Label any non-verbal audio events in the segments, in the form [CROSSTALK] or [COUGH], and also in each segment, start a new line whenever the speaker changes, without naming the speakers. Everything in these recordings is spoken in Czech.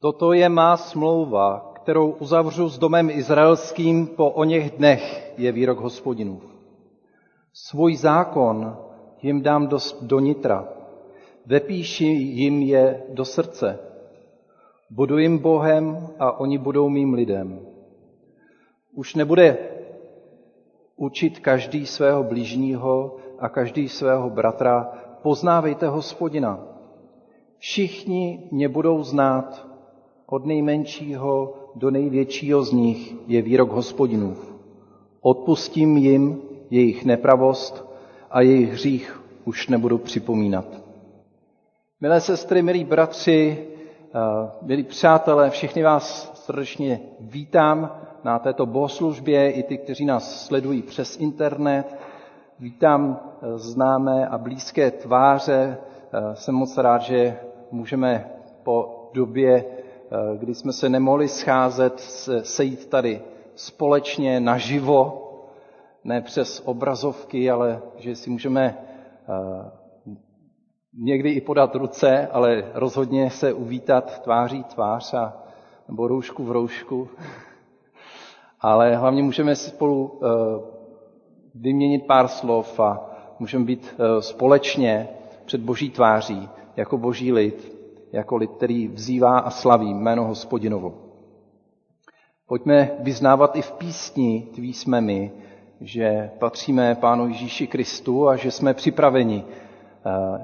Toto je má smlouva, kterou uzavřu s domem izraelským po o něch dnech, je výrok hospodinův. Svůj zákon jim dám do, do nitra, vepíši jim je do srdce. Budu jim Bohem a oni budou mým lidem. Už nebude učit každý svého blížního a každý svého bratra, poznávejte hospodina. Všichni mě budou znát, od nejmenšího do největšího z nich je výrok hospodinův. Odpustím jim jejich nepravost a jejich hřích už nebudu připomínat. Milé sestry, milí bratři, eh, milí přátelé, všichni vás srdečně vítám na této bohoslužbě, i ty, kteří nás sledují přes internet. Vítám eh, známé a blízké tváře. Eh, jsem moc rád, že můžeme po době, kdy jsme se nemohli scházet, sejít tady společně naživo, ne přes obrazovky, ale že si můžeme někdy i podat ruce, ale rozhodně se uvítat tváří tvář a, nebo roušku v roušku. Ale hlavně můžeme si spolu uh, vyměnit pár slov a můžeme být společně před boží tváří, jako boží lid, jako lid, který vzývá a slaví jméno hospodinovo. Pojďme vyznávat i v písni Tví jsme my, že patříme Pánu Ježíši Kristu a že jsme připraveni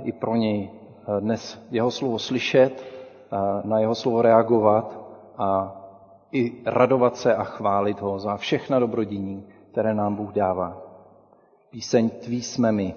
i pro něj dnes jeho slovo slyšet, na jeho slovo reagovat a i radovat se a chválit ho za všechna dobrodiní, které nám Bůh dává. Píseň Tví jsme my.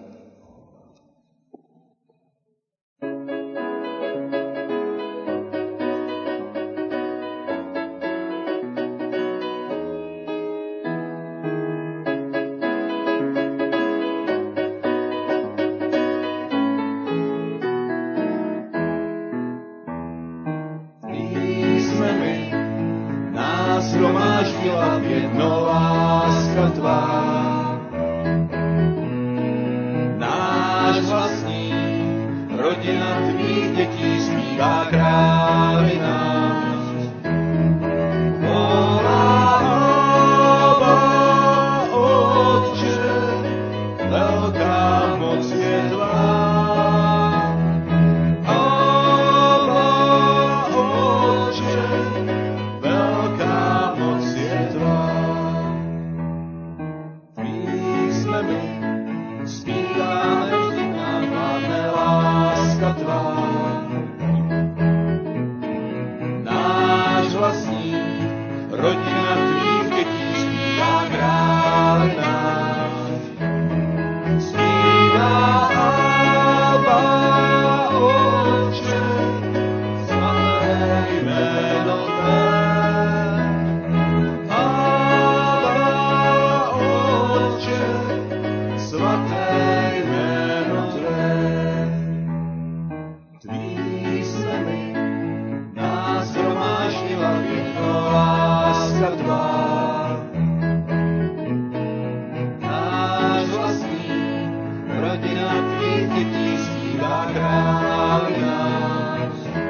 ty, ty zpívá král náš.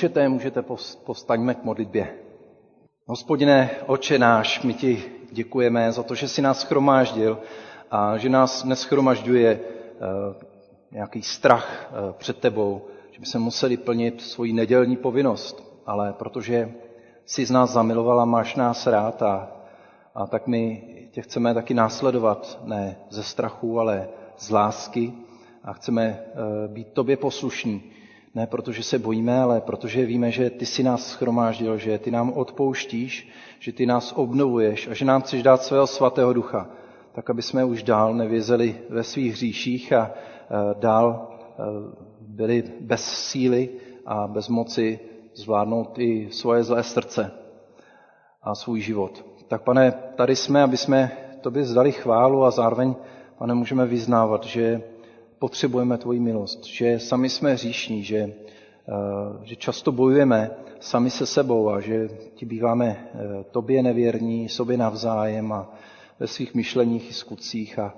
Můžete, můžete postaňme k modlitbě. Hospodine, oče náš, my ti děkujeme za to, že jsi nás schromáždil a že nás neschromažďuje eh, nějaký strach eh, před tebou, že by se museli plnit svoji nedělní povinnost, ale protože jsi z nás zamilovala, máš nás rád a, a tak my tě chceme taky následovat, ne ze strachu, ale z lásky a chceme eh, být tobě poslušní. Ne protože se bojíme, ale protože víme, že ty si nás schromáždil, že ty nám odpouštíš, že ty nás obnovuješ a že nám chceš dát svého svatého ducha. tak aby jsme už dál nevězeli ve svých hříších a dál byli bez síly a bez moci zvládnout i svoje zlé srdce a svůj život. Tak pane, tady jsme, aby jsme tobě zdali chválu a zároveň, pane, můžeme vyznávat, že potřebujeme tvoji milost, že sami jsme hříšní, že, eh, že často bojujeme sami se sebou a že ti býváme eh, tobě nevěrní, sobě navzájem a ve svých myšleních i skutcích. A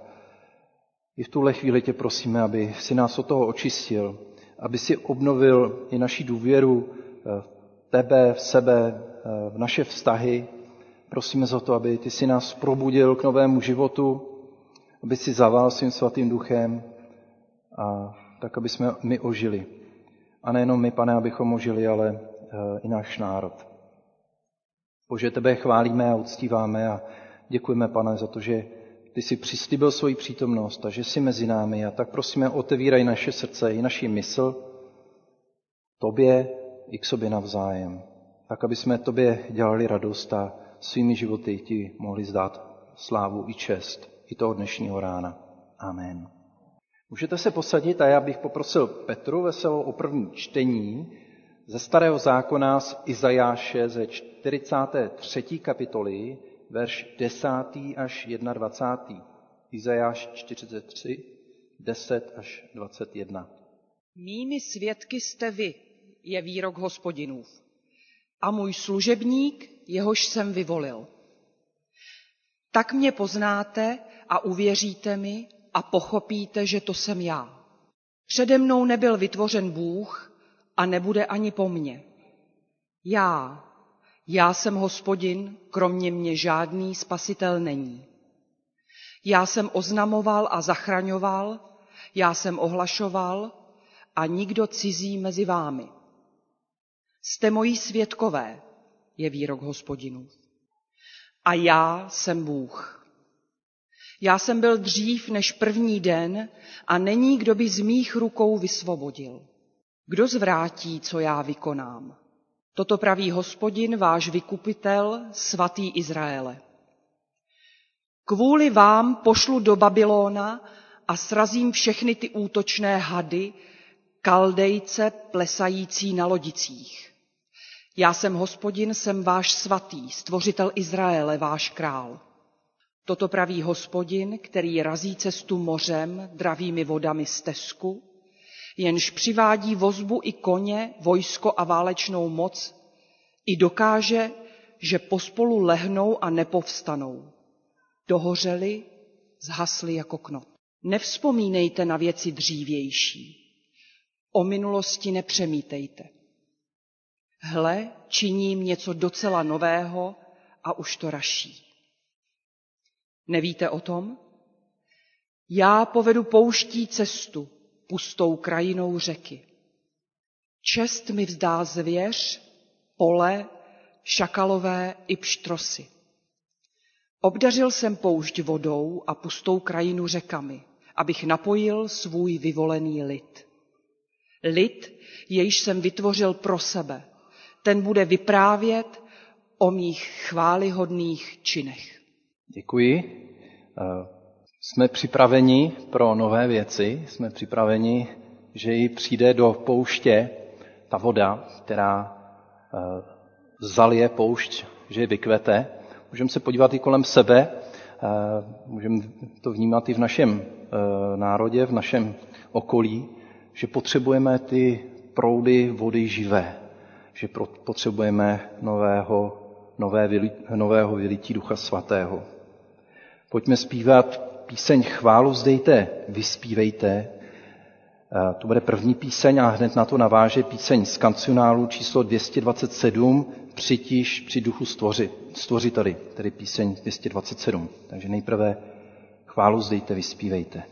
i v tuhle chvíli tě prosíme, aby si nás od toho očistil, aby si obnovil i naši důvěru eh, v tebe, v sebe, v naše vztahy. Prosíme za to, aby ty si nás probudil k novému životu, aby si zavál svým svatým duchem a tak, aby jsme my ožili. A nejenom my, pane, abychom ožili, ale eh, i náš národ. Bože, tebe chválíme a uctíváme a děkujeme, pane, za to, že ty jsi přislíbil svoji přítomnost a že jsi mezi námi. A tak prosíme, otevíraj naše srdce i naši mysl tobě i k sobě navzájem. Tak, aby jsme tobě dělali radost a svými životy ti mohli zdát slávu i čest i toho dnešního rána. Amen. Můžete se posadit a já bych poprosil Petru Veselou o první čtení ze Starého zákona z Izajáše ze 43. kapitoly, verš 10. až 21. Izajáš 43, 10 až 21.
Mými svědky jste vy, je výrok hospodinův, a můj služebník, jehož jsem vyvolil. Tak mě poznáte a uvěříte mi a pochopíte, že to jsem já. Přede mnou nebyl vytvořen Bůh a nebude ani po mně. Já, já jsem hospodin, kromě mě žádný spasitel není. Já jsem oznamoval a zachraňoval, já jsem ohlašoval a nikdo cizí mezi vámi. Jste moji svědkové, je výrok hospodinů. A já jsem Bůh. Já jsem byl dřív než první den a není, kdo by z mých rukou vysvobodil. Kdo zvrátí, co já vykonám? Toto praví hospodin, váš vykupitel, svatý Izraele. Kvůli vám pošlu do Babylona a srazím všechny ty útočné hady, kaldejce plesající na lodicích. Já jsem hospodin, jsem váš svatý, stvořitel Izraele, váš král. Toto praví hospodin, který razí cestu mořem, dravými vodami stezku, jenž přivádí vozbu i koně, vojsko a válečnou moc, i dokáže, že pospolu lehnou a nepovstanou. Dohořeli, zhasli jako knot. Nevzpomínejte na věci dřívější. O minulosti nepřemítejte. Hle, činím něco docela nového a už to raší. Nevíte o tom? Já povedu pouští cestu, pustou krajinou řeky. Čest mi vzdá zvěř, pole, šakalové i pštrosy. Obdařil jsem poušť vodou a pustou krajinu řekami, abych napojil svůj vyvolený lid. Lid, jejž jsem vytvořil pro sebe, ten bude vyprávět o mých chválihodných činech.
Děkuji. Eh, jsme připraveni pro nové věci, jsme připraveni, že ji přijde do pouště ta voda, která eh, zalije poušť, že ji vykvete. Můžeme se podívat i kolem sebe, eh, můžeme to vnímat i v našem národě, v našem okolí, že potřebujeme ty proudy vody živé, že potřebujeme nového, nové, nového vylití Ducha Svatého. Pojďme zpívat píseň Chválu vzdejte, vyspívejte. To bude první píseň a hned na to naváže píseň z kancionálu číslo 227 Přitíž při duchu stvoři, stvořiteli, tedy píseň 227. Takže nejprve chválu vzdejte, vyspívejte.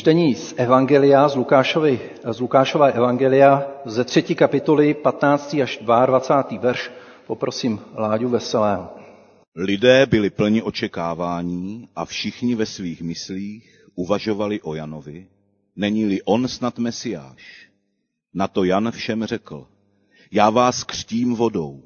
Čtení z Evangelia, z, Lukášovi, z Lukášova Evangelia ze třetí kapitoly 15. až 22. verš poprosím Láďu Veselého.
Lidé byli plni očekávání a všichni ve svých myslích uvažovali o Janovi, není-li on snad Mesiáš. Na to Jan všem řekl, já vás křtím vodou,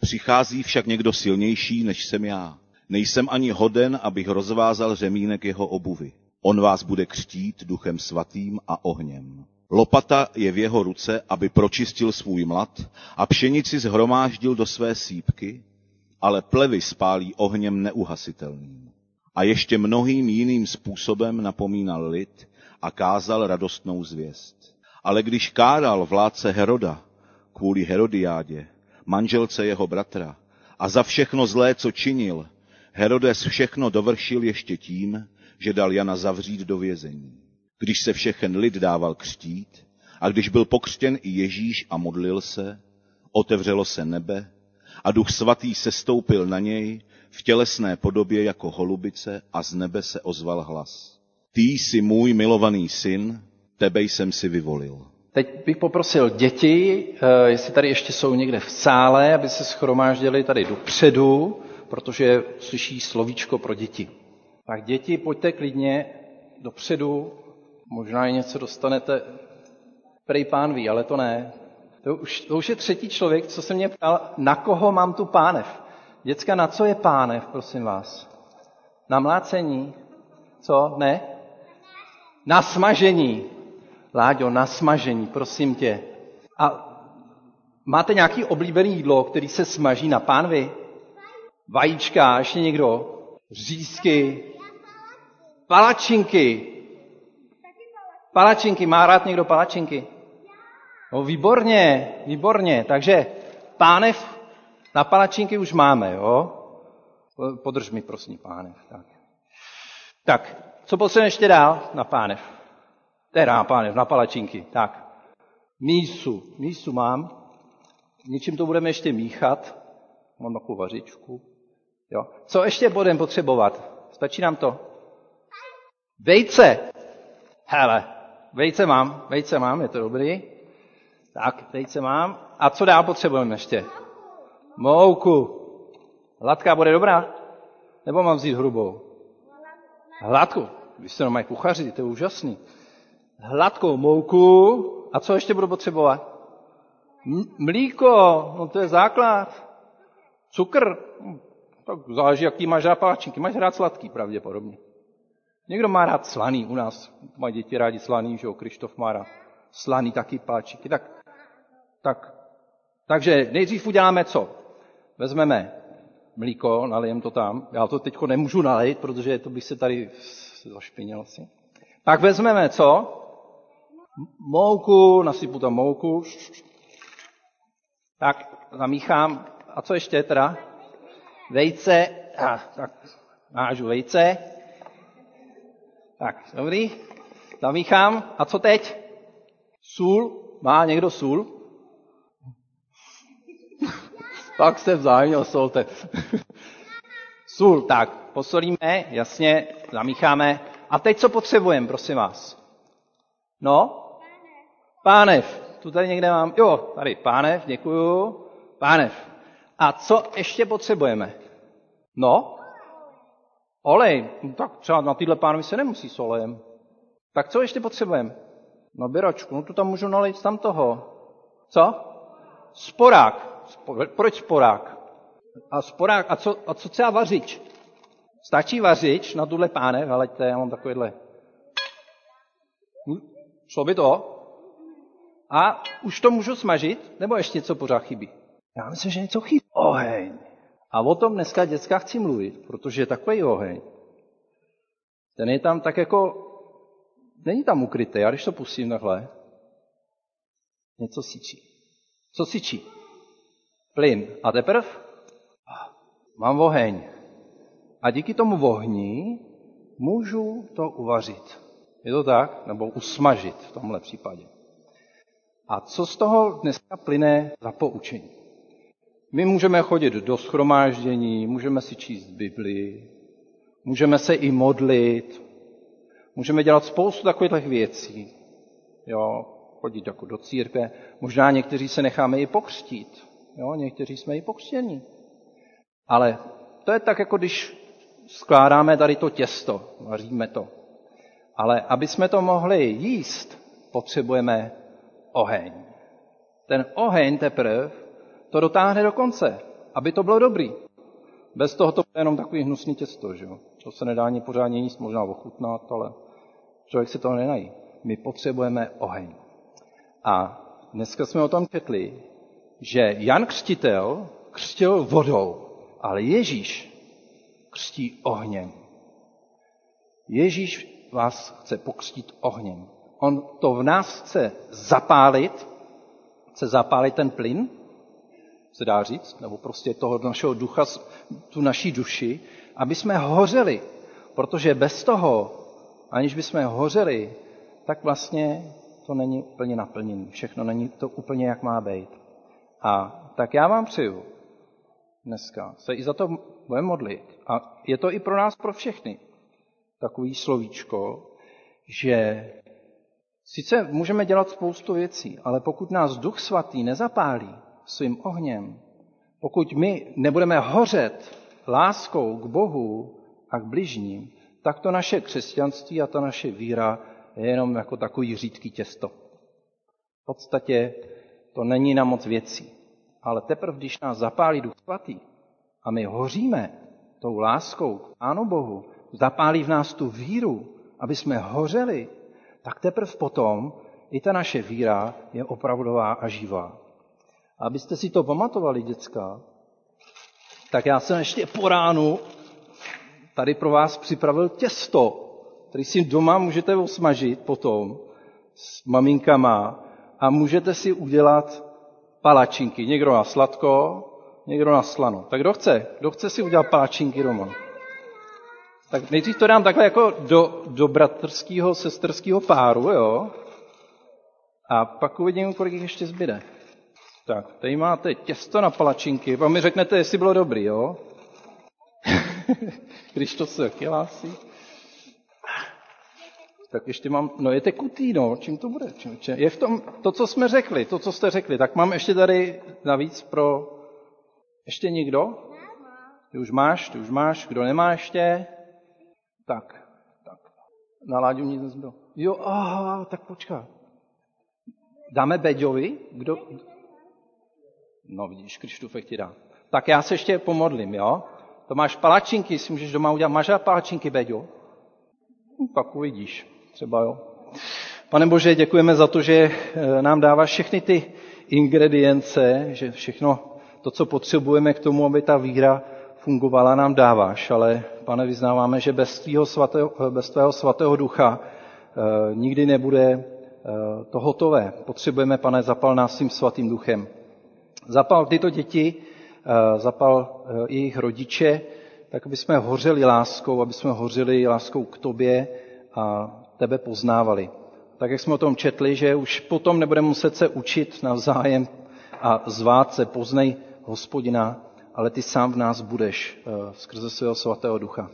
přichází však někdo silnější, než jsem já. Nejsem ani hoden, abych rozvázal řemínek jeho obuvy. On vás bude křtít duchem svatým a ohněm. Lopata je v jeho ruce, aby pročistil svůj mlad a pšenici zhromáždil do své sípky, ale plevy spálí ohněm neuhasitelným. A ještě mnohým jiným způsobem napomínal lid a kázal radostnou zvěst. Ale když káral vládce Heroda kvůli Herodiádě, manželce jeho bratra, a za všechno zlé, co činil, Herodes všechno dovršil ještě tím, že dal Jana zavřít do vězení. Když se všechen lid dával křtít a když byl pokřtěn i Ježíš a modlil se, otevřelo se nebe a duch svatý sestoupil na něj v tělesné podobě jako holubice a z nebe se ozval hlas. Ty jsi můj milovaný syn, tebe jsem si vyvolil.
Teď bych poprosil děti, eh, jestli tady ještě jsou někde v sále, aby se schromáždili tady dopředu, protože slyší slovíčko pro děti. Tak děti, pojďte klidně dopředu, možná i něco dostanete. Prej pán ví, ale to ne. To už, to už je třetí člověk, co se mě ptal, na koho mám tu pánev. Děcka, na co je pánev, prosím vás? Na mlácení? Co? Ne? Na smažení. Láďo, na smažení, prosím tě. A máte nějaký oblíbený jídlo, který se smaží na pánvi? Vajíčka, ještě někdo? Řízky, palačinky. Palačinky, má rád někdo palačinky? No výborně, výborně. Takže pánev Na palačinky už máme, jo? Podrž mi, prosím, pánev. Tak. tak, co potřebujeme ještě dál na pánev? Teda na pánev, na palačinky. Tak. Mísu. Mísu mám. Něčím to budeme ještě míchat. Mám takovou vařičku. Jo. Co ještě budeme potřebovat? Stačí nám to? Vejce. Hele, vejce mám, vejce mám, je to dobrý. Tak, vejce mám. A co dál potřebujeme ještě? Mouku. Hladká bude dobrá? Nebo mám vzít hrubou? Hladkou. Vy jste mají kuchaři, to je úžasný. Hladkou mouku. A co ještě budu potřebovat? Mlíko, no to je základ. Cukr, tak záleží, jaký máš rád páčinky. Máš rád sladký pravděpodobně. Někdo má rád slaný, u nás mají děti rádi slaný, že jo, Krištof má rád slaný taky páčiky. Tak, tak, takže nejdřív uděláme co? Vezmeme mlíko, nalijem to tam. Já to teď nemůžu nalejt, protože to bych se tady zašpinil asi. Pak vezmeme co? Mouku, nasypu tam mouku. Tak zamíchám. A co ještě teda? Vejce. A, tak nážu vejce. Tak, dobrý. Zamíchám. A co teď? Sůl. Má někdo sůl? [LAUGHS] tak se vzájemně osolte. [LAUGHS] Sůl, tak, posolíme, jasně, zamícháme. A teď co potřebujeme, prosím vás? No? Pánev. Tu tady někde mám. Jo, tady pánev, děkuju. Pánev. A co ještě potřebujeme? No? Olej. No, tak třeba na tyhle pánovi se nemusí s olejem. Tak co ještě potřebujeme? Nabíračku. No to tam můžu nalít tam toho. Co? Sporák. Proč sporák? A sporák, a co, a co třeba vařič? Stačí vařič na tuhle pánev, ale já mám takovýhle. Hm? Šlo by to? A už to můžu smažit? Nebo ještě něco pořád chybí? Já myslím, že něco chybí. Oheň. A o tom dneska děcka chci mluvit, protože je takový oheň. Ten je tam tak jako, není tam ukrytý, já když to pustím takhle, něco sičí. Co sičí? Plyn. A teprve mám oheň. A díky tomu ohni můžu to uvařit. Je to tak? Nebo usmažit v tomhle případě. A co z toho dneska plyne za poučení? My můžeme chodit do schromáždění, můžeme si číst Biblii, můžeme se i modlit, můžeme dělat spoustu takových věcí. Jo, chodit jako do církve. Možná někteří se necháme i pokřtít. Jo, někteří jsme i pokřtění. Ale to je tak, jako když skládáme tady to těsto, vaříme to. Ale aby jsme to mohli jíst, potřebujeme oheň. Ten oheň teprve to dotáhne do konce, aby to bylo dobrý. Bez toho to bude jenom takový hnusný těsto, že jo? To se nedá ani pořádně jíst, možná ochutnat, ale člověk si to nenají. My potřebujeme oheň. A dneska jsme o tom četli, že Jan Křtitel křtil vodou, ale Ježíš křtí ohněm. Ježíš vás chce pokřtít ohněm. On to v nás chce zapálit, chce zapálit ten plyn, se dá říct, nebo prostě toho našeho ducha, tu naší duši, aby jsme hořeli. Protože bez toho, aniž bychom hořeli, tak vlastně to není úplně naplněné. Všechno není to úplně, jak má být. A tak já vám přeju dneska se i za to budeme modlit. A je to i pro nás, pro všechny, takový slovíčko, že sice můžeme dělat spoustu věcí, ale pokud nás Duch Svatý nezapálí svým ohněm, pokud my nebudeme hořet láskou k Bohu a k bližním, tak to naše křesťanství a ta naše víra je jenom jako takový řídký těsto. V podstatě to není na moc věcí. Ale teprve, když nás zapálí Duch Svatý a my hoříme tou láskou k Pánu Bohu, zapálí v nás tu víru, aby jsme hořeli, tak teprve potom i ta naše víra je opravdová a živá. Abyste si to pamatovali, děcka, tak já jsem ještě po ránu tady pro vás připravil těsto, který si doma můžete osmažit potom s maminkama a můžete si udělat palačinky. Někdo na sladko, Někdo na slano. Tak kdo chce? Kdo chce si udělat palačinky doma? Tak nejdřív to dám takhle jako do, do bratrského, sesterského páru, jo? A pak uvidím, kolik jich ještě zbyde. Tak, tady máte těsto na palačinky. A mi řeknete, jestli bylo dobrý, jo? [LAUGHS] Když to se taky hlásí. Tak ještě mám, no je tekutý, no, čím to bude? Čím, čím, je v tom, to, co jsme řekli, to, co jste řekli, tak mám ještě tady navíc pro, ještě někdo? Ty už máš, ty už máš, kdo nemá ještě? Tak, tak. Na Láďu nic nezbylo. Jo, aha, tak počká. Dáme Beďovi? Kdo? No vidíš, Krištůfek ti dá. Tak já se ještě pomodlím, jo? To máš palačinky, si můžeš doma udělat. Máš palačinky, Beďo? No, pak uvidíš, třeba jo. Pane Bože, děkujeme za to, že eh, nám dáváš všechny ty ingredience, že všechno to, co potřebujeme k tomu, aby ta víra fungovala, nám dáváš. Ale, pane, vyznáváme, že bez tvého svatého, bez tvého svatého ducha eh, nikdy nebude eh, to hotové. Potřebujeme, pane, zapal nás svým svatým duchem. Zapal tyto děti, eh, zapal eh, jejich rodiče, tak aby jsme hořeli láskou, aby jsme hořeli láskou k tobě a tebe poznávali. Tak jak jsme o tom četli, že už potom nebudeme muset se učit navzájem a zvát se, poznej hospodina, ale ty sám v nás budeš eh, skrze svého svatého ducha.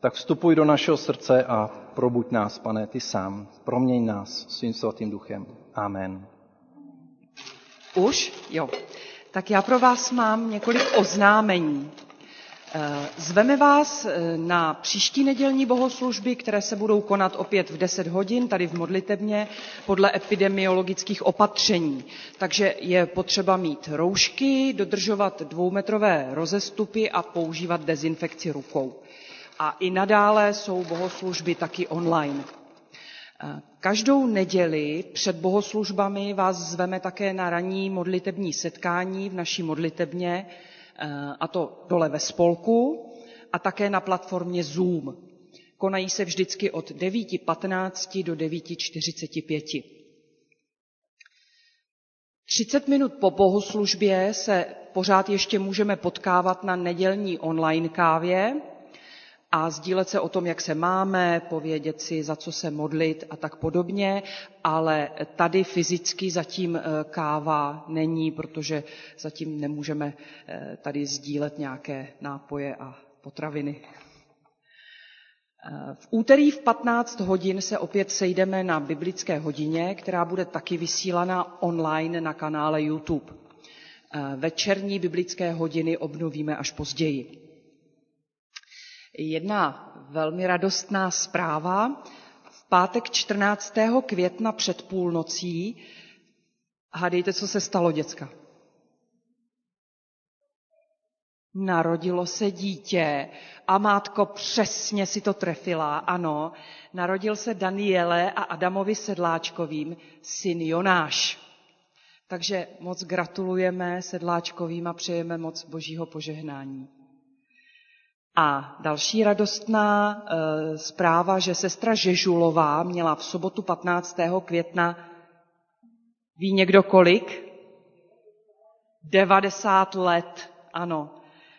Tak vstupuj do našeho srdce a probuď nás, pane, ty sám. Proměň nás svým svatým duchem. Amen.
Už? Jo. Tak já pro vás mám několik oznámení. Eh, zveme vás eh, na příští nedělní bohoslužby, které se budou konat opět v 10 hodin tady v modlitebně podle epidemiologických opatření. Takže je potřeba mít roušky, dodržovat dvoumetrové rozestupy a používat dezinfekci rukou. A i nadále jsou bohoslužby taky online. Každou neděli před bohoslužbami vás zveme také na ranní modlitební setkání v naší modlitebně, eh, a to dole ve spolku, a také na platformě Zoom. Konají se vždycky od 9.15 do 9.45. 30 minut po bohoslužbě se pořád ještě můžeme potkávat na nedělní online kávě, a sdílet se o tom, jak se máme, povědět si, za co se modlit a tak podobně, ale tady fyzicky zatím eh, káva není, protože zatím nemůžeme eh, tady sdílet nějaké nápoje a potraviny. Eh, v úterý v 15 hodin se opět sejdeme na biblické hodině, která bude taky vysílána online na kanále YouTube. Večerní biblické hodiny obnovíme až později. Jedna velmi radostná zpráva. V pátek 14. května před půlnocí, hádejte, co se stalo, děcka. Narodilo se dítě a mátko přesně si to trefila, ano. Narodil se Daniele a Adamovi Sedláčkovým syn Jonáš. Takže moc gratulujeme Sedláčkovým a přejeme moc božího požehnání. A další radostná e, zpráva, že sestra Žežulová měla v sobotu 15. května, ví někdo kolik? 90 let, ano.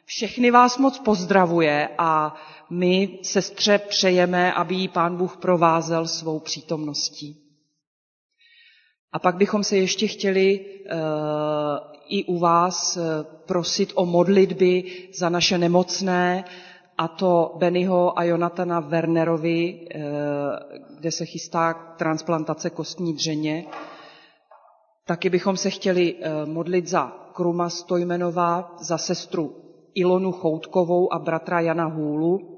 Všechny vás moc pozdravuje a my sestře přejeme, aby jí pán Bůh provázel svou přítomností. A pak bychom se ještě chtěli uh, i u vás eh, prosit o modlitby za naše nemocné, a to Bennyho a Jonatana Wernerovi, eh, kde se chystá transplantace kostní dřeně. Taky bychom se chtěli eh, modlit za Kruma Stojmenová, za sestru Ilonu Choutkovou a bratra Jana Hůlu.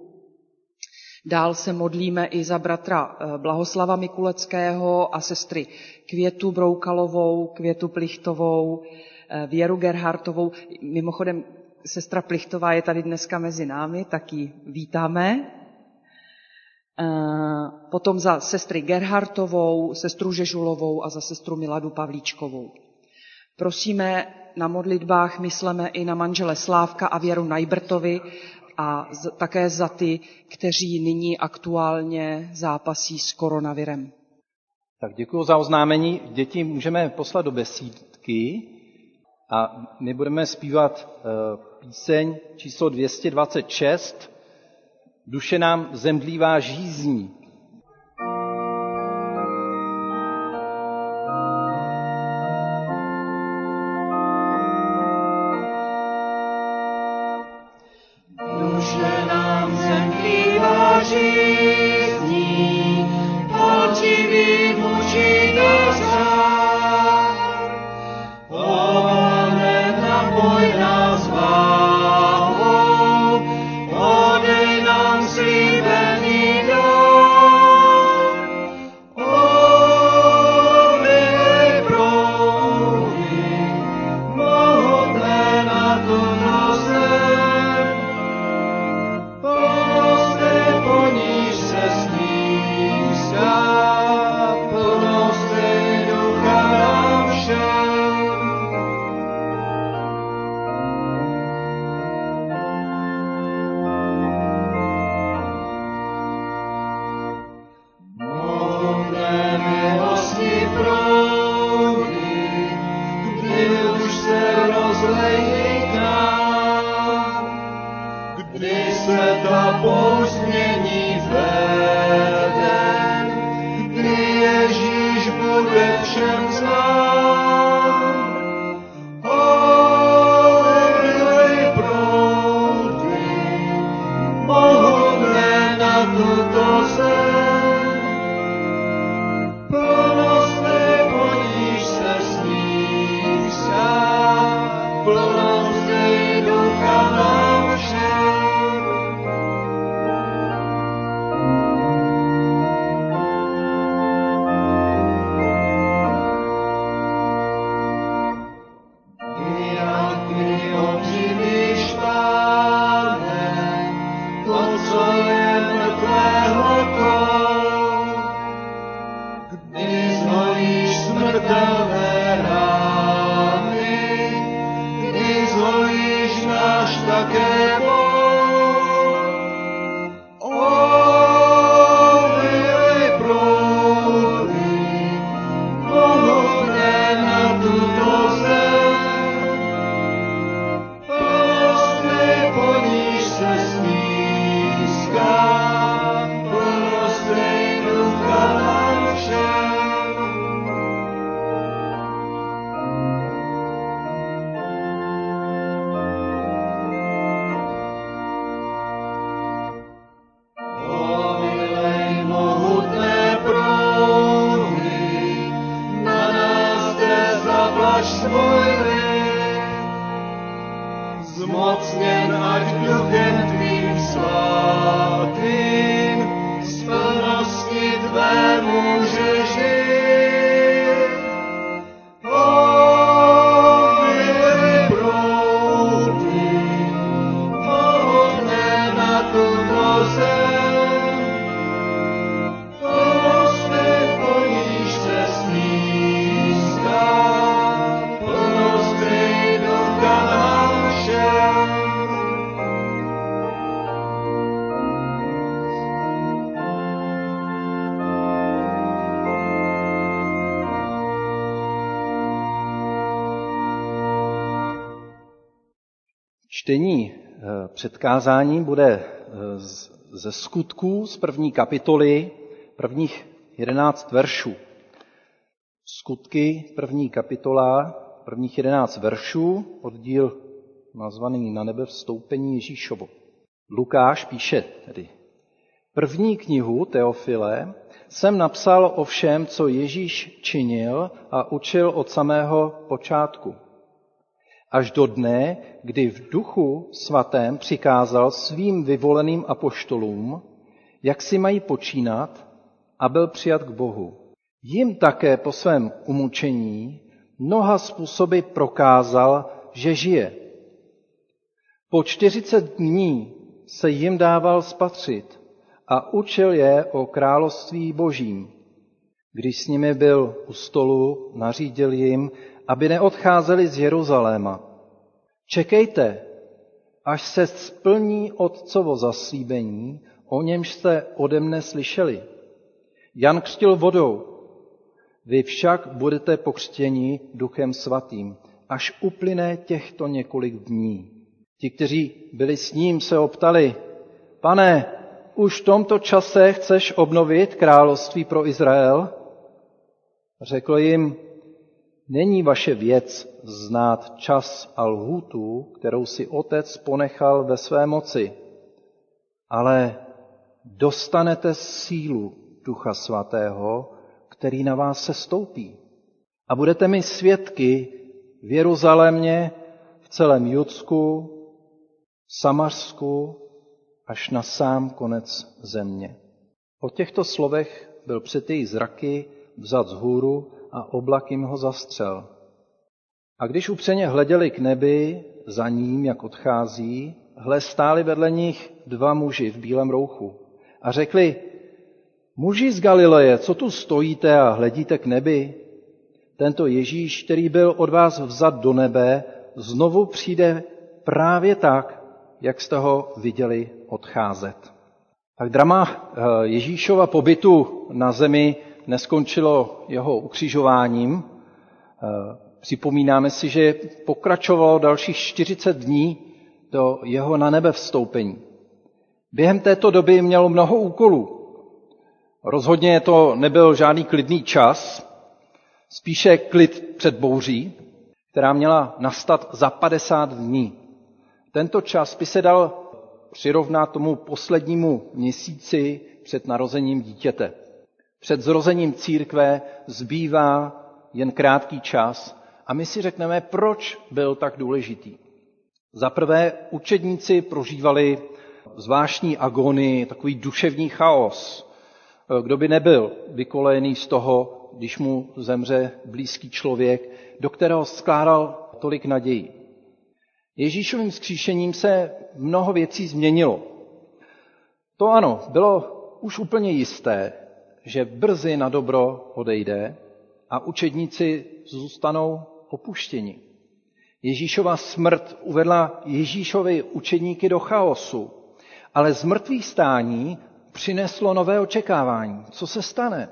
Dál se modlíme i za bratra Blahoslava Mikuleckého a sestry Květu Broukalovou, Květu Plichtovou, Eh, Věru Gerhartovou. Mimochodem, sestra Plichtová je tady dneska mezi námi, tak ji vítáme. Eh, potom za sestry Gerhartovou, sestru Žežulovou a za sestru Miladu Pavlíčkovou. Prosíme na modlitbách, mysleme i na manžele Slávka a Věru Najbrtovi a také za ty, kteří nyní aktuálně zápasí s koronavirem.
Tak děkuji za oznámení. Děti můžeme poslat do besídky
A my budeme zpívat eh, píseň číslo 226. Duše nám zemdlívá žízní. Předkázání bude eh, ze skutků z první kapitoly, prvních jedenáct veršů. Skutky, první kapitola, prvních jedenáct veršů, oddíl nazvaný na nebe vstoupení Ježíšovo. Lukáš píše tedy, první knihu Teofile jsem napsal o všem, co Ježíš činil a učil od samého počátku – až do dne, kdy v duchu svatém přikázal svým vyvoleným apoštolům, jak si mají počínat a byl přijat k Bohu. Jim také po svém umučení mnoha způsoby prokázal, že žije. Po 40 dní se jim dával spatřit a učil je o království božím. Když s nimi byl u stolu, nařídil jim, aby neodcházeli z Jeruzaléma. Čekejte, až se splní Otcovo zaslíbení, o němž jste ode mne slyšeli. Jan křtil vodou, vy však budete pokřtěni duchem svatým.
až uplyne těchto několik dní. Ti, kteří byli s ním, se optali, pane, už v tomto čase chceš obnovit království pro Izrael? Řekl jim, není vaše věc znát čas a lhůtu, kterou si otec ponechal ve své moci, ale dostanete sílu Ducha Svatého, který na vás se stoupí. A budete mi svědky v Jeruzalémě, v celém Judsku, Samařsku, až na sám konec země. Po těchto slovech byl před její zraky vzat z hůru a oblak jim ho zastřel. A když upřeně hleděli k nebi, za ním, jak odchází, hle stáli vedle nich dva muži v bílém rouchu a řekli, muži z Galileje, co tu stojíte a hledíte k nebi? Tento Ježíš, který byl od vás vzat do nebe, znovu přijde právě tak, jak jste ho viděli odcházet. Tak drama eh, Ježíšova pobytu na zemi neskončilo jeho ukřižováním. Eh, připomínáme si, že pokračovalo dalších 40 dní do jeho na nebe vstoupení. Během této doby mělo mnoho úkolů. Rozhodně to nebyl žádný klidný čas, spíše klid před bouří, která měla nastat za 50 dní. Tento čas by se dal přirovnat tomu poslednímu měsíci před narozením dítěte. Před zrozením církve zbývá jen krátký čas a my si řekneme, proč byl tak důležitý. Za prvé, učedníci prožívali zvláštní agony, takový duševní chaos. Kdo by nebyl vykolejený z toho, když mu zemře blízký člověk, do kterého skládal tolik nadějí. Ježíšovým skříšením se mnoho věcí změnilo. To ano, bylo už úplně jisté, že brzy na dobro odejde a učedníci zůstanou opuštěni. Ježíšova smrt uvedla Ježíšovi učedníky do chaosu, ale z mrtvých stání přineslo nové očekávání. Co se stane?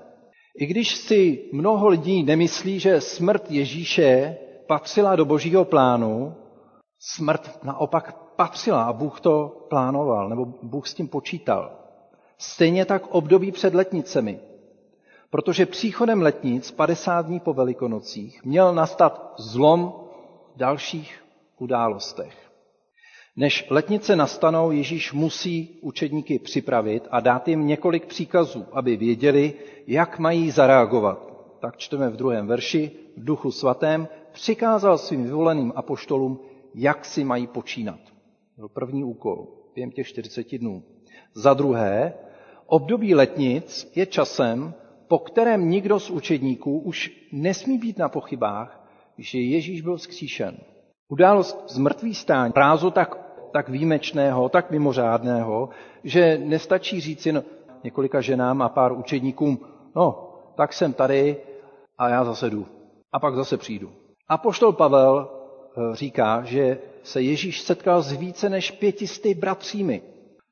I když si mnoho lidí nemyslí, že smrt Ježíše patřila do božího plánu, smrt naopak patřila a Bůh to plánoval, nebo Bůh s tím počítal. Stejně tak období před letnicemi. Protože příchodem letnic 50 dní po velikonocích měl nastat zlom v dalších událostech. Než letnice nastanou, Ježíš musí učedníky připravit a dát jim několik příkazů, aby věděli, jak mají zareagovat. Tak čteme v druhém verši, v duchu svatém přikázal svým vyvoleným apoštolům, jak si mají počínat. Byl první úkol během těch 40 dnů. Za druhé, období letnic je časem, po kterém nikdo z učedníků už nesmí být na pochybách, že Ježíš byl vzkříšen. Událost z mrtvý stání, prázo tak, tak výjimečného, tak mimořádného, že nestačí říct jen několika ženám a pár učedníkům, no, tak jsem tady a já zase jdu. A pak zase přijdu. A poštol Pavel eh, říká, že se Ježíš setkal s více než pětisty bratřími.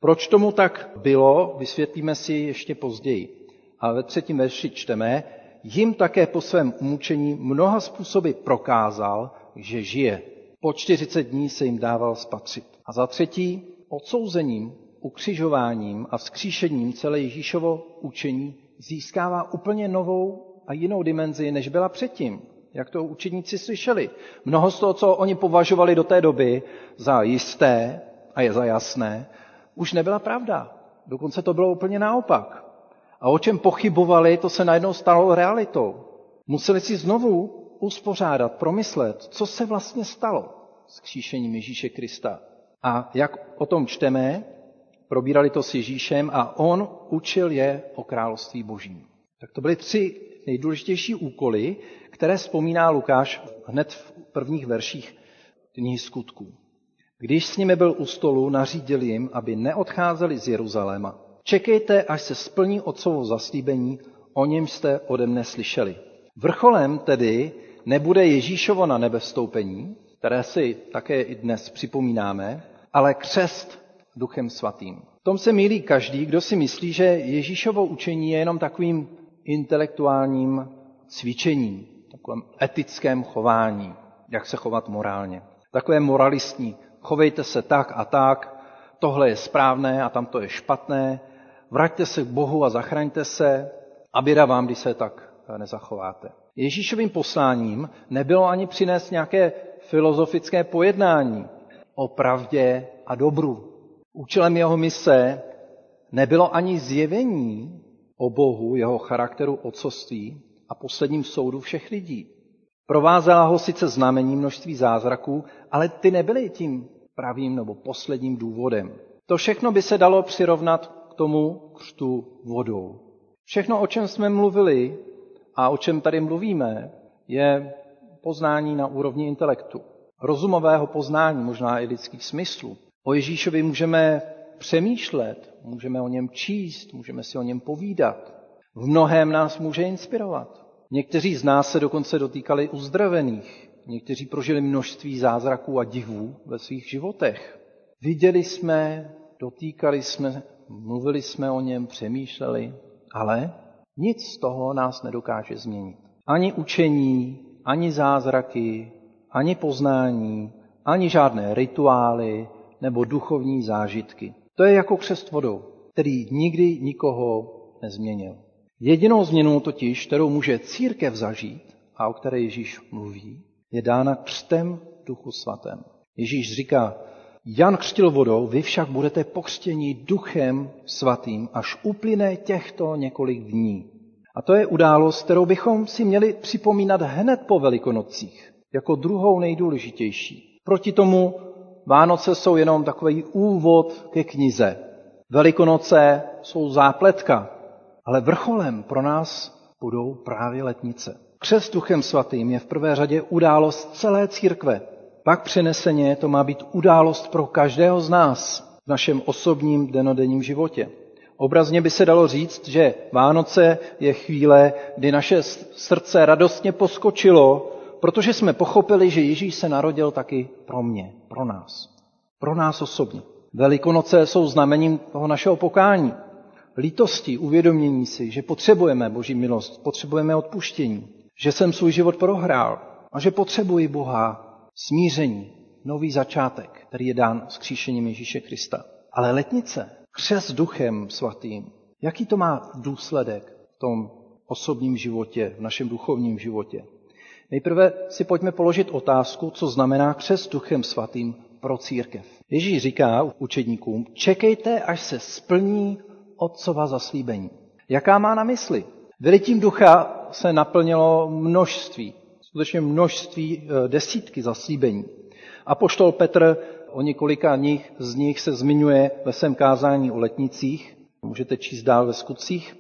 Proč tomu tak bylo, vysvětlíme si ještě později a ve třetím verši čteme, jim také po svém umučení mnoha způsoby prokázal, že žije. Po 40 dní se jim dával spatřit. A za třetí, odsouzením, ukřižováním a vzkříšením celé Ježíšovo učení získává úplně novou a jinou dimenzi, než byla předtím. Jak to učeníci slyšeli. Mnoho z toho, co oni považovali do té doby za jisté a je za jasné, už nebyla pravda. Dokonce to bylo úplně naopak. A o čem pochybovali, to se najednou stalo realitou. Museli si znovu uspořádat, promyslet, co se vlastně stalo s kříšením Ježíše Krista. A jak o tom čteme, probírali to s Ježíšem a on učil je o království božím. Tak to byly tři nejdůležitější úkoly, které vzpomíná Lukáš hned v prvních verších knihy skutků. Když s nimi byl u stolu, nařídil jim, aby neodcházeli z Jeruzaléma, Čekejte, až se splní otcovo zaslíbení, o něm jste ode mne slyšeli. Vrcholem tedy nebude Ježíšovo na nebe vstoupení, které si také i dnes připomínáme, ale křest duchem svatým. V tom se mílí každý, kdo si myslí, že Ježíšovo učení je jenom takovým intelektuálním cvičením, takovým etickém chování. jak se chovat morálně. Takové moralistní, chovejte se tak a tak, tohle je správné a tamto je špatné, vraťte se k Bohu a zachraňte se a běda vám, když se tak nezachováte. Ježíšovým posláním nebylo ani přinést nějaké filozofické pojednání o pravdě a dobru. Účelem jeho mise nebylo ani zjevení o Bohu, jeho charakteru ocoství a posledním soudu všech lidí. Provázela ho sice znamení množství zázraků, ale ty nebyly tím pravým nebo posledním důvodem. To všechno by se dalo přirovnat k tomu křtu vodou. Všechno, o čem jsme mluvili a o čem tady mluvíme, je poznání na úrovni intelektu. Rozumového poznání, možná i lidských smyslů. O Ježíšovi můžeme přemýšlet, můžeme o něm číst, můžeme si o něm povídat. V mnohém nás může inspirovat. Někteří z nás se dokonce dotýkali uzdravených, někteří prožili množství zázraků a divů ve svých životech. Viděli jsme, dotýkali jsme, mluvili jsme o něm, přemýšleli, ale nic z toho nás nedokáže změnit. Ani učení, ani zázraky, ani poznání, ani žádné rituály nebo duchovní zážitky. To je jako křest vodou, který nikdy nikoho nezměnil. Jedinou změnou totiž, kterou může církev zažít a o které Ježíš mluví, je dána křtem duchu svatém. Ježíš říká, Jan křtil vodou, vy však budete pokřtěni duchem svatým, až uplyne těchto několik dní. A to je událost, kterou bychom si měli připomínat hned po velikonocích, jako druhou nejdůležitější. Proti tomu Vánoce jsou jenom takový úvod ke knize. Velikonoce jsou zápletka, ale vrcholem pro nás budou právě letnice. Křest duchem svatým je v prvé řadě událost celé církve. Pak přeneseně to má být událost pro každého z nás v našem osobním denodenním životě. Obrazně by se dalo říct, že Vánoce je chvíle, kdy naše srdce radostně poskočilo, protože jsme pochopili, že Ježíš se narodil taky pro mě, pro nás. Pro nás osobně. Velikonoce jsou znamením toho našeho pokání lítosti, uvědomění si, že potřebujeme Boží milost, potřebujeme odpuštění, že jsem svůj život prohrál a že potřebuji Boha smíření, nový začátek, který je dán s kříšením Ježíše Krista. Ale letnice, křes duchem svatým, jaký to má důsledek v tom osobním životě, v našem duchovním životě? Nejprve si pojďme položit otázku, co znamená křes duchem svatým pro církev. Ježíš říká učedníkům, čekejte, až se splní otcova zaslíbení. Jaká má na mysli? Vylitím ducha se naplnilo množství, skutečně množství, eh, desítky zaslíbení. A poštol Petr o několika nich, z nich se zmiňuje ve svém kázání o letnicích. Můžete číst dál ve skutcích.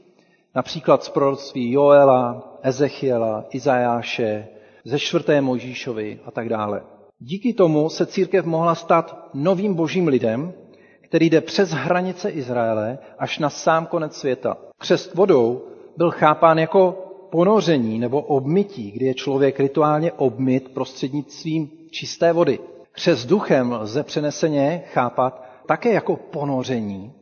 Například z proroctví Joela, Ezechiela, Izajáše, ze čtvrté Mojžíšovi a tak dále. Díky tomu se církev mohla stát novým božím lidem, který jde přes hranice Izraele až na sám konec světa. Křest vodou byl chápán jako ponoření nebo obmytí, kdy je člověk rituálně obmyt prostřednictvím čisté vody. Křest duchem lze přeneseně chápat také jako ponoření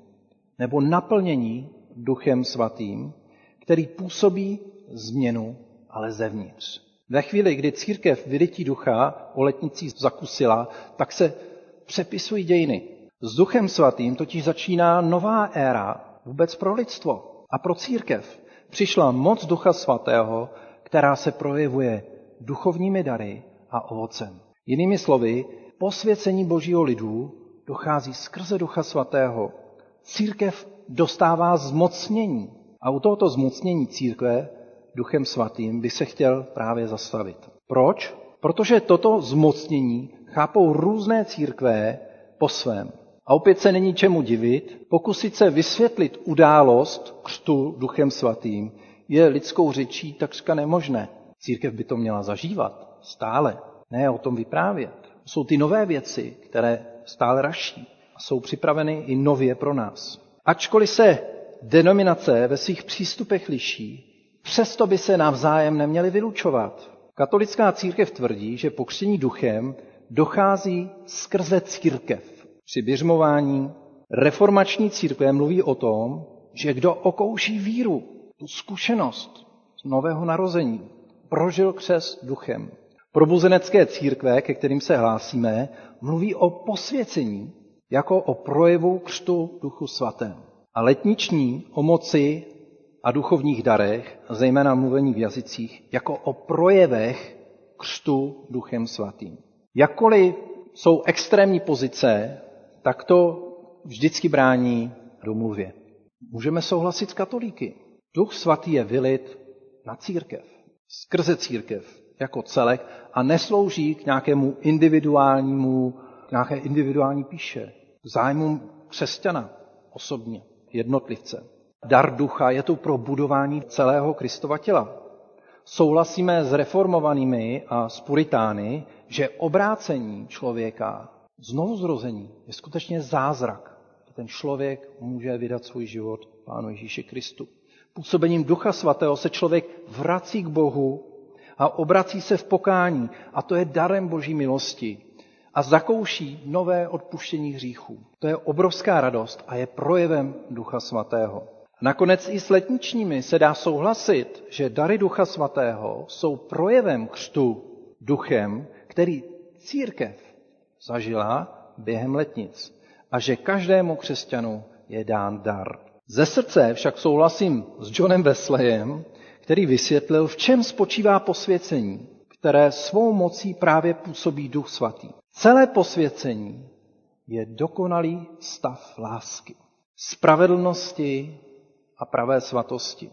nebo naplnění duchem svatým, který působí změnu, ale zevnitř. Ve chvíli, kdy církev vylití ducha o letnicích zakusila, tak se přepisují dějiny. S Duchem Svatým totiž začíná nová éra vůbec pro lidstvo a pro církev. Přišla moc Ducha Svatého, která se projevuje duchovními dary a ovocem. Jinými slovy, posvěcení božího lidu dochází skrze Ducha Svatého. Církev dostává zmocnění a u tohoto zmocnění církve Duchem Svatým by se chtěl právě zastavit. Proč? Protože toto zmocnění chápou různé církve po svém. A opět se není čemu divit, pokusit se vysvětlit událost křtu duchem svatým je lidskou řečí takřka nemožné. Církev by to měla zažívat stále, ne o tom vyprávět. Jsou ty nové věci, které stále raší a jsou připraveny i nově pro nás. Ačkoliv se denominace ve svých přístupech liší, přesto by se navzájem neměly vylučovat. Katolická církev tvrdí, že pokřtění duchem dochází skrze církev. Při běžmování reformační církve mluví o tom, že kdo okouší víru, tu zkušenost z nového narození, prožil křes duchem, Probuzenecké církve, ke kterým se hlásíme, mluví o posvěcení jako o projevu křtu duchu svatém. A letniční o moci a duchovních darech, zejména mluvení v jazycích, jako o projevech křtu duchem svatým. Jakkoliv jsou extrémní pozice, tak to vždycky brání domluvě. Můžeme souhlasit s katolíky. Duch svatý je vylit na církev, skrze církev jako celek a neslouží k nějakému individuálnímu, k nějaké individuální píše, zájmům křesťana osobně, jednotlivce. Dar ducha je tu pro budování celého Kristova těla. Souhlasíme s reformovanými a s puritány, že obrácení člověka, znovu zrození, je skutečně zázrak. Ten člověk může vydat svůj život Pánu Ježíši Kristu. Působením Ducha Svatého se člověk vrací k Bohu a obrací se v pokání. A to je darem Boží milosti. A zakouší nové odpuštění hříchů. To je obrovská radost a je projevem Ducha Svatého. Nakonec i s letničními se dá souhlasit, že dary Ducha Svatého jsou projevem křtu duchem, který církev zažila během letnic a že každému křesťanu je dán dar. Ze srdce však souhlasím s Johnem Wesleyem, který vysvětlil, v čem spočívá posvěcení, které svou mocí právě působí Duch Svatý. Celé posvěcení je dokonalý stav lásky, spravedlnosti a pravé svatosti,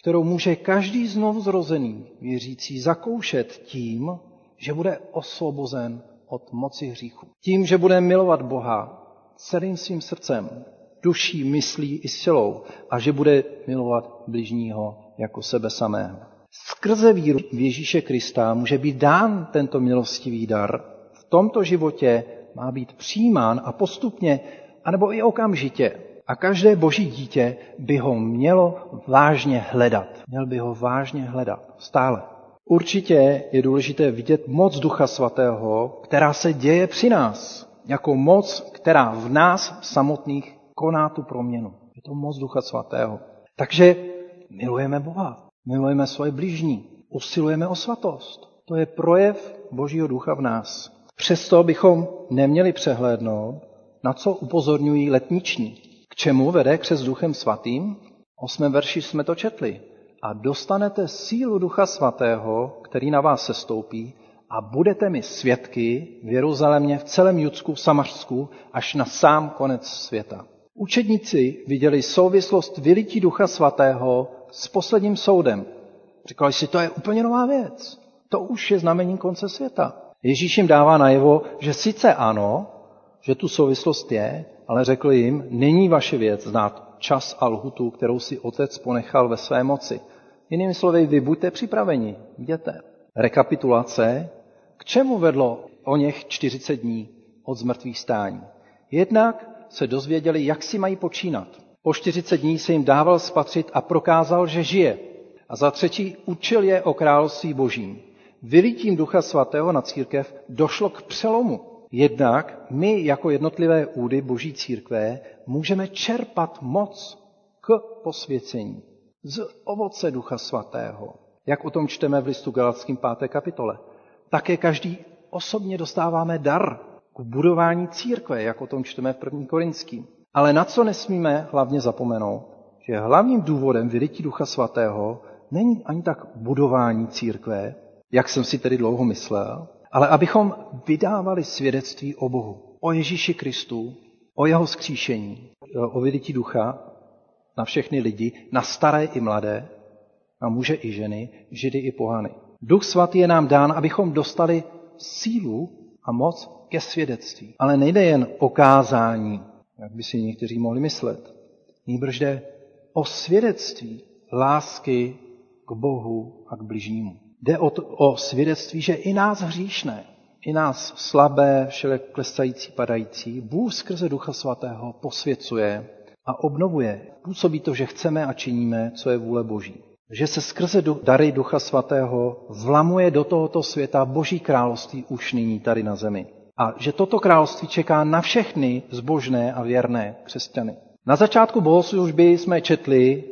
kterou může každý znovu zrozený věřící zakoušet tím, že bude osvobozen od moci hříchu. Tím, že bude milovat Boha celým svým srdcem, duší, myslí i silou a že bude milovat bližního jako sebe samého. Skrze víru v Ježíše Krista může být dán tento milostivý dar. V tomto životě má být přijímán a postupně, anebo i okamžitě. A každé boží dítě by ho mělo vážně hledat. Měl by ho vážně hledat. Stále. Určitě je důležité vidět moc Ducha Svatého, která se děje při nás. Jako moc, která v nás samotných koná tu proměnu. Je to moc Ducha Svatého. Takže milujeme Boha, milujeme svoje blížní, usilujeme o svatost. To je projev Božího ducha v nás. Přesto bychom neměli přehlédnout, na co upozorňují letniční. K čemu vede křes duchem svatým? Osmém verši jsme to četli. A dostanete sílu ducha svatého, který na vás sestoupí, a budete mi svědky v Jeruzalémě, v celém Judsku, v Samařsku, až na sám konec světa. Učedníci viděli souvislost vylití ducha svatého s posledním soudem. Říkali si, to je úplně nová věc. To už je znamení konce světa. Ježíš jim dává najevo, že sice ano, že tu souvislost je, ale řekl jim, není vaše věc znát čas a lhutu, kterou si otec ponechal ve své moci. Jinými slovy, vy buďte připraveni, jděte. Rekapitulace, k čemu vedlo o něch 40 dní od zmrtvých stání? Jednak se dozvěděli, jak si mají počínat. Po 40 dní se jim dával spatřit a prokázal, že žije. A za třetí učil je o království božím. Vylítím Ducha Svatého na církev došlo k přelomu. Jednak my jako jednotlivé údy boží církve můžeme čerpat moc k posvěcení z ovoce Ducha Svatého. Jak o tom čteme v listu Galackým 5. kapitole. Také každý osobně dostáváme dar k budování církve, jak o tom čteme v 1. Korinským. Ale na co nesmíme hlavně zapomenout, že hlavním důvodem vylití Ducha Svatého není ani tak budování církve, jak jsem si tedy dlouho myslel, ale abychom vydávali svědectví o Bohu, o Ježíši Kristu, o jeho skříšení, o vylití ducha na všechny lidi, na staré i mladé, na muže i ženy, židy i pohany. Duch svatý je nám dán, abychom dostali sílu a moc ke svědectví. Ale nejde jen o kázání, jak by si někteří mohli myslet. Nýbrž jde o svědectví lásky k Bohu a k bližnímu. Jde o, to, o svědectví, že i nás hříšné, i nás slabé, všele klesající, padající, Bůh skrze Ducha Svatého posvěcuje a obnovuje. Působí to, že chceme a činíme, co je vůle Boží. Že se skrze dary Ducha Svatého vlamuje do tohoto světa Boží království už nyní tady na zemi. A že toto království čeká na všechny zbožné a věrné křesťany. Na začátku bohoslužby jsme četli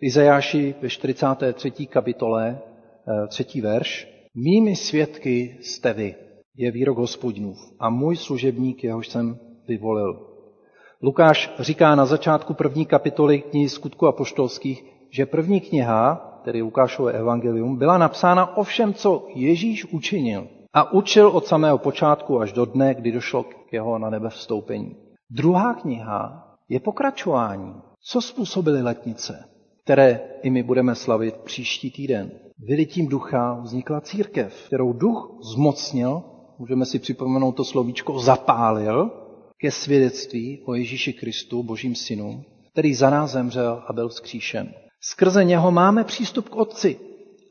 v Izajáši ve 43. kapitole, eh, třetí verš. Mými svědky jste vy, je výrok hospodinův, a můj služebník, jehož jsem vyvolil. Lukáš říká na začátku první kapitoly knihy skutku apoštolských, že první kniha, tedy Lukášové evangelium, byla napsána o všem, co Ježíš učinil a učil od samého počátku až do dne, kdy došlo k jeho na nebe vstoupení. Druhá kniha je pokračování. Co způsobily letnice, které i my budeme slavit příští týden? Vylitím ducha vznikla církev, kterou duch zmocnil, můžeme si připomenout to slovíčko, zapálil ke svědectví o Ježíši Kristu, božím synu, který za nás zemřel a byl vzkříšen. Skrze něho máme přístup k Otci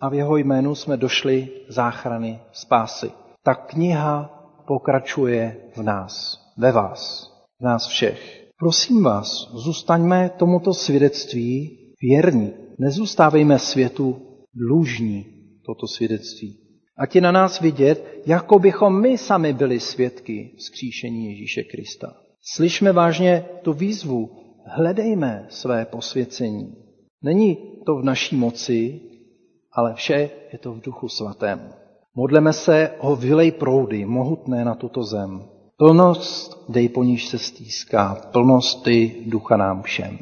a v jeho jménu jsme došli záchrany spásy. Ta kniha pokračuje v nás, ve vás, v nás všech. Prosím vás, zůstaňme tomuto svědectví věrní. Nezůstávejme světu dlužní toto svědectví. Ať je na nás vidět, jako bychom my sami byli svědky vzkříšení Ježíše Krista. Slyšme vážně tu výzvu, hledejme své posvěcení. Není to v naší moci, ale vše je to v duchu svatém. Modleme se o vylej proudy, mohutné na tuto zem. Plnost dej po níž se stýská, plnost ty ducha nám všem.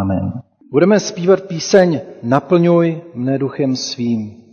Amen. Budeme zpívat píseň Naplňuj mne duchem svým.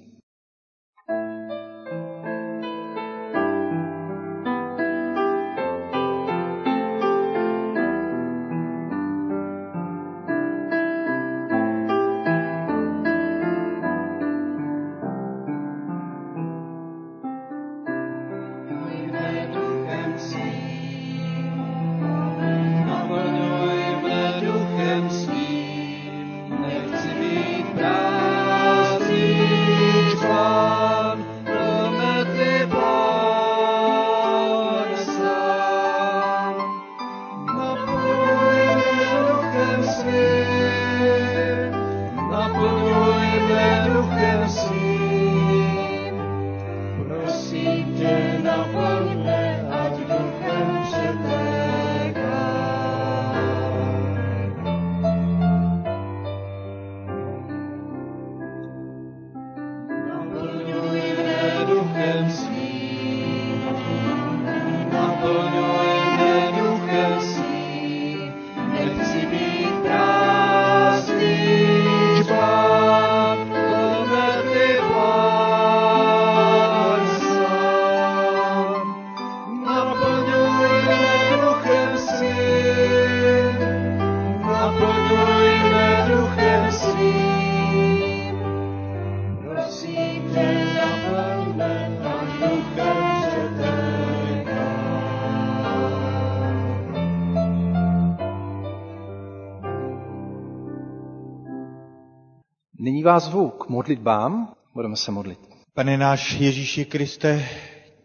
Nyní vás zvu k modlitbám. Budeme se modlit.
Pane náš Ježíši Kriste,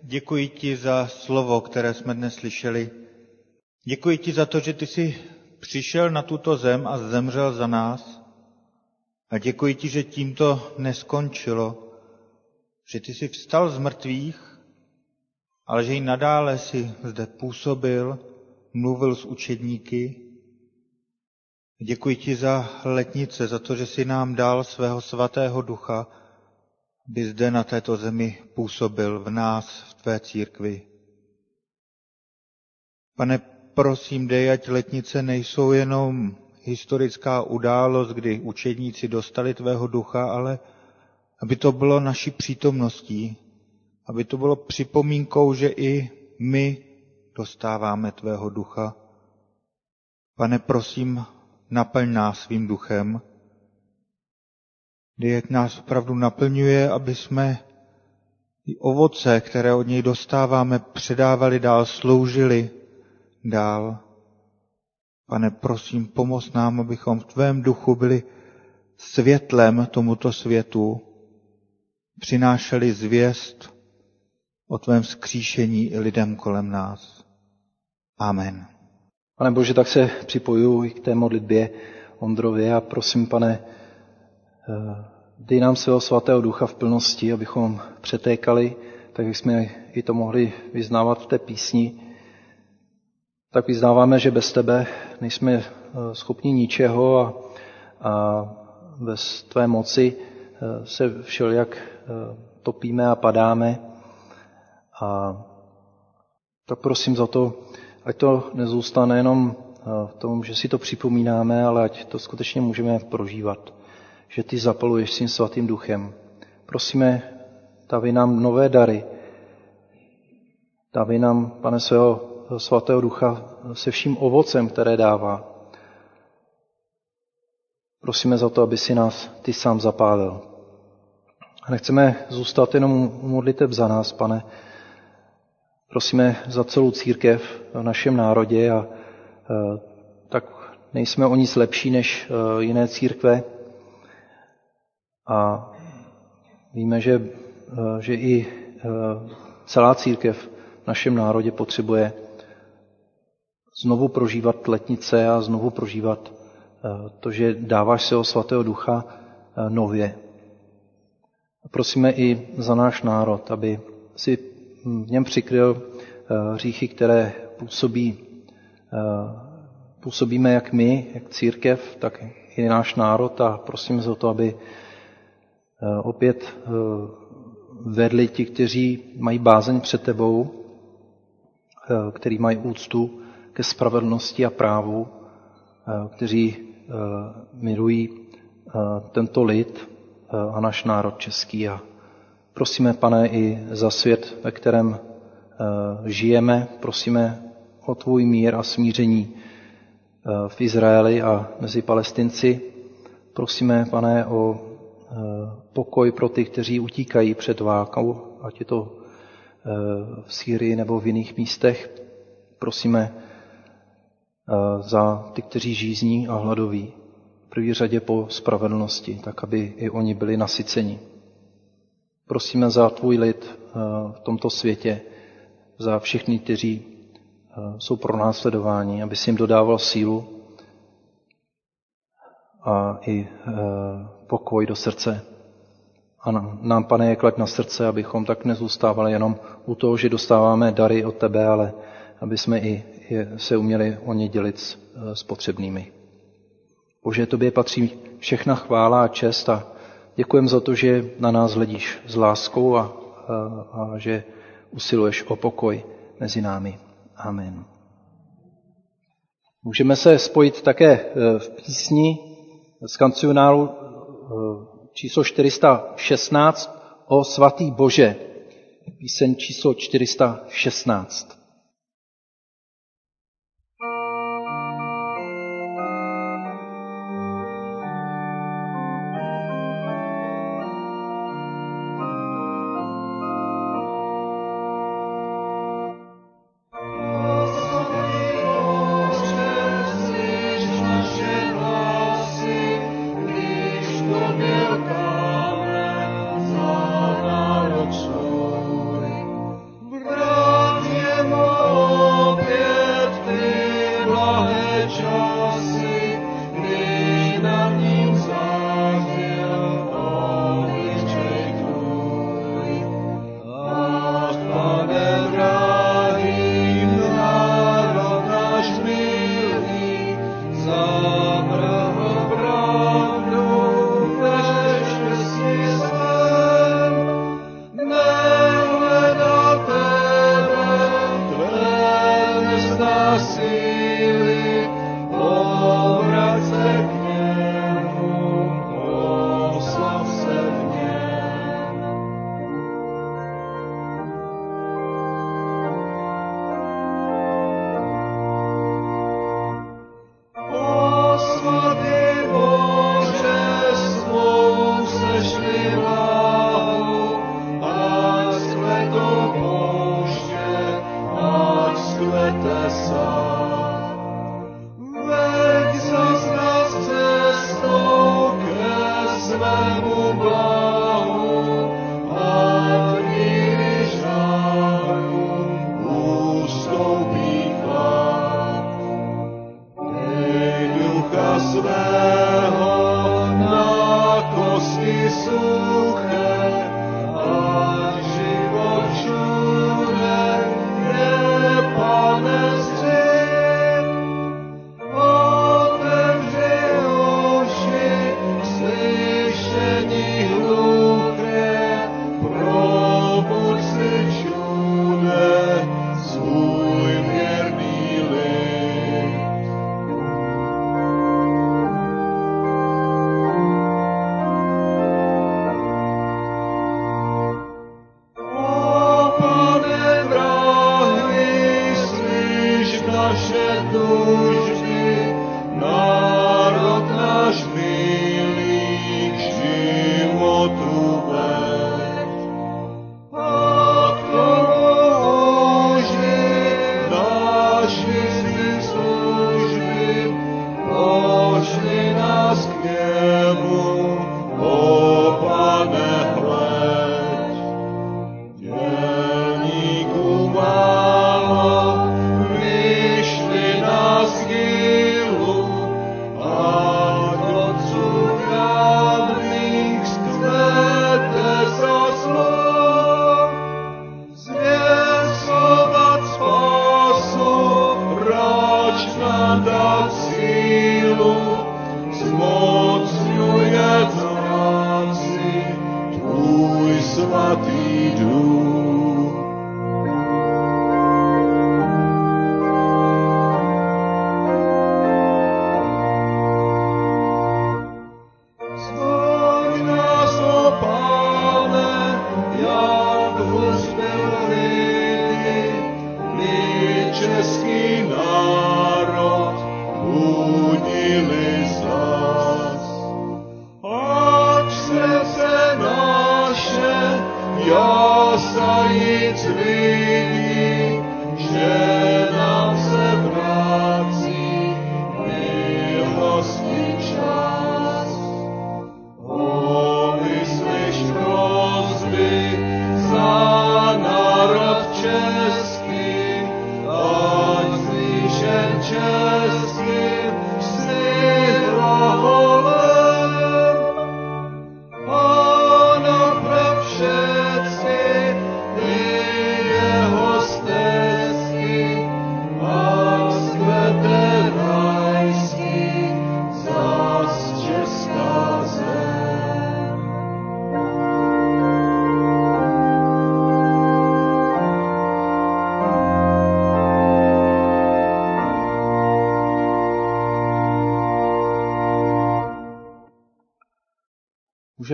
děkuji ti za slovo, které jsme dnes slyšeli. Děkuji ti za to, že ty jsi přišel na tuto zem a zemřel za nás. A děkuji ti, že tím to neskončilo, že ty jsi vstal z mrtvých, ale že i nadále si zde působil, mluvil s učedníky Děkuji ti za letnice, za to, že jsi nám dal svého svatého ducha, aby zde na této zemi působil v nás, v tvé církvi. Pane, prosím, dej, ať letnice nejsou jenom historická událost, kdy učedníci dostali tvého ducha, ale aby to bylo naší přítomností, aby to bylo připomínkou, že i my dostáváme tvého ducha. Pane, prosím, naplň nás svým duchem, jak nás opravdu naplňuje, aby jsme i ovoce, které od něj dostáváme, předávali dál, sloužili dál. Pane, prosím, pomoz nám, abychom v tvém duchu byli světlem tomuto světu, přinášeli zvěst o tvém skříšení i lidem kolem nás. Amen.
Pane Bože, tak se připojuji k té modlitbě Ondrově a prosím, pane, eh, dej nám svého svatého ducha v plnosti, abychom přetékali, tak jak jsme i to mohli vyznávat v té písni. Tak vyznáváme, že bez tebe nejsme eh, schopni ničeho a, a bez tvé moci eh, se všelijak topíme a padáme. A tak prosím za to, ať to nezůstane jenom v tom, že si to připomínáme, ale ať to skutečně můžeme prožívat, že ty zapaluješ svým svatým duchem. Prosíme, dávej nám nové dary, dávej nám, pane, svého svatého ducha se vším ovocem, které dává. Prosíme za to, aby si nás ty sám zapálil. A nechceme zůstat jenom modliteb za nás, pane. Prosíme za celou církev v našem národě a Eh, tak nejsme o nic lepší než eh, jiné církve. A víme, že, eh, že i celá církev v našem národě potřebuje znovu prožívat letnice a znovu prožívat to, že dáváš se o svatého ducha nově. Prosíme i za náš národ, aby si v něm přikryl hříchy, které působí Eh, působíme jak my, jak církev, tak i náš národ a prosím za to, aby eh, opět eh, vedli ti, kteří mají bázeň před tebou, kteří mají úctu ke spravedlnosti a právu, kteří milují tento lid a náš národ český. A prosíme, pane, i za svět, ve kterém žijeme, prosíme o tvůj mír a smíření eh, v Izraeli a mezi Palestinci. Prosíme, pane, o eh, pokoj pro ty, kteří utíkají před válkou, ať je to eh, v Sýrii nebo v jiných místech. Prosíme za ty, kteří žízní a hladoví, v první řadě po spravedlnosti, tak aby i oni byli nasyceni. Prosíme za tvůj lid v tomto světě, za všechny, kteří Eh, jsou pro následování, aby si jim dodával sílu a i eh, pokoj do srdce. A nám, pane, je klad na srdce, abychom tak nezůstávali jenom u toho, že dostáváme dary od tebe, ale aby jsme i se uměli o ně dělit s, eh, s potřebnými. Bože, tobě patří všechna chvála a čest a děkujem za to, že na nás hledíš s láskou a, a, a že usiluješ o pokoj mezi námi. Amen. Můžeme se spojit také eh, v písni z kancionálu eh, číslo 416 o svatý Bože. Píseň číslo 416.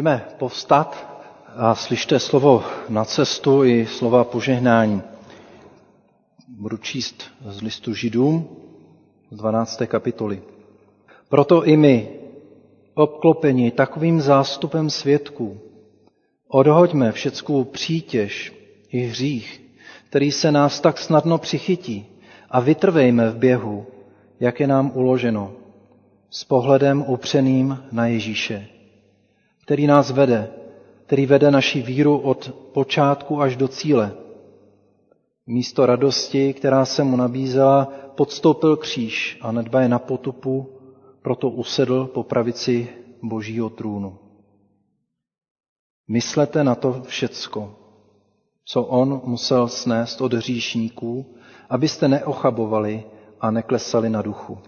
Můžeme povstat a slyšte slovo na cestu i slova požehnání. Budu číst z listu Židům z 12. kapitoly. Proto i my, obklopeni takovým zástupem svědků, odhoďme všeckou přítěž i hřích, který se nás tak snadno přichytí a vytrvejme v běhu, jak je nám uloženo, s pohledem upřeným na Ježíše který nás vede, který vede naši víru od počátku až do cíle. Místo radosti, která se mu nabízela, podstoupil kříž a nedbaje na potupu, proto usedl po pravici božího trůnu. Myslete na to všecko, co on musel snést od hříšníků, abyste neochabovali a neklesali na duchu.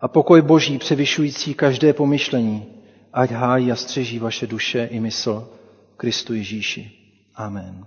A pokoj boží převyšující každé pomyšlení, ať hájí a střeží vaše duše i mysl Kristu Ježíši. Amen.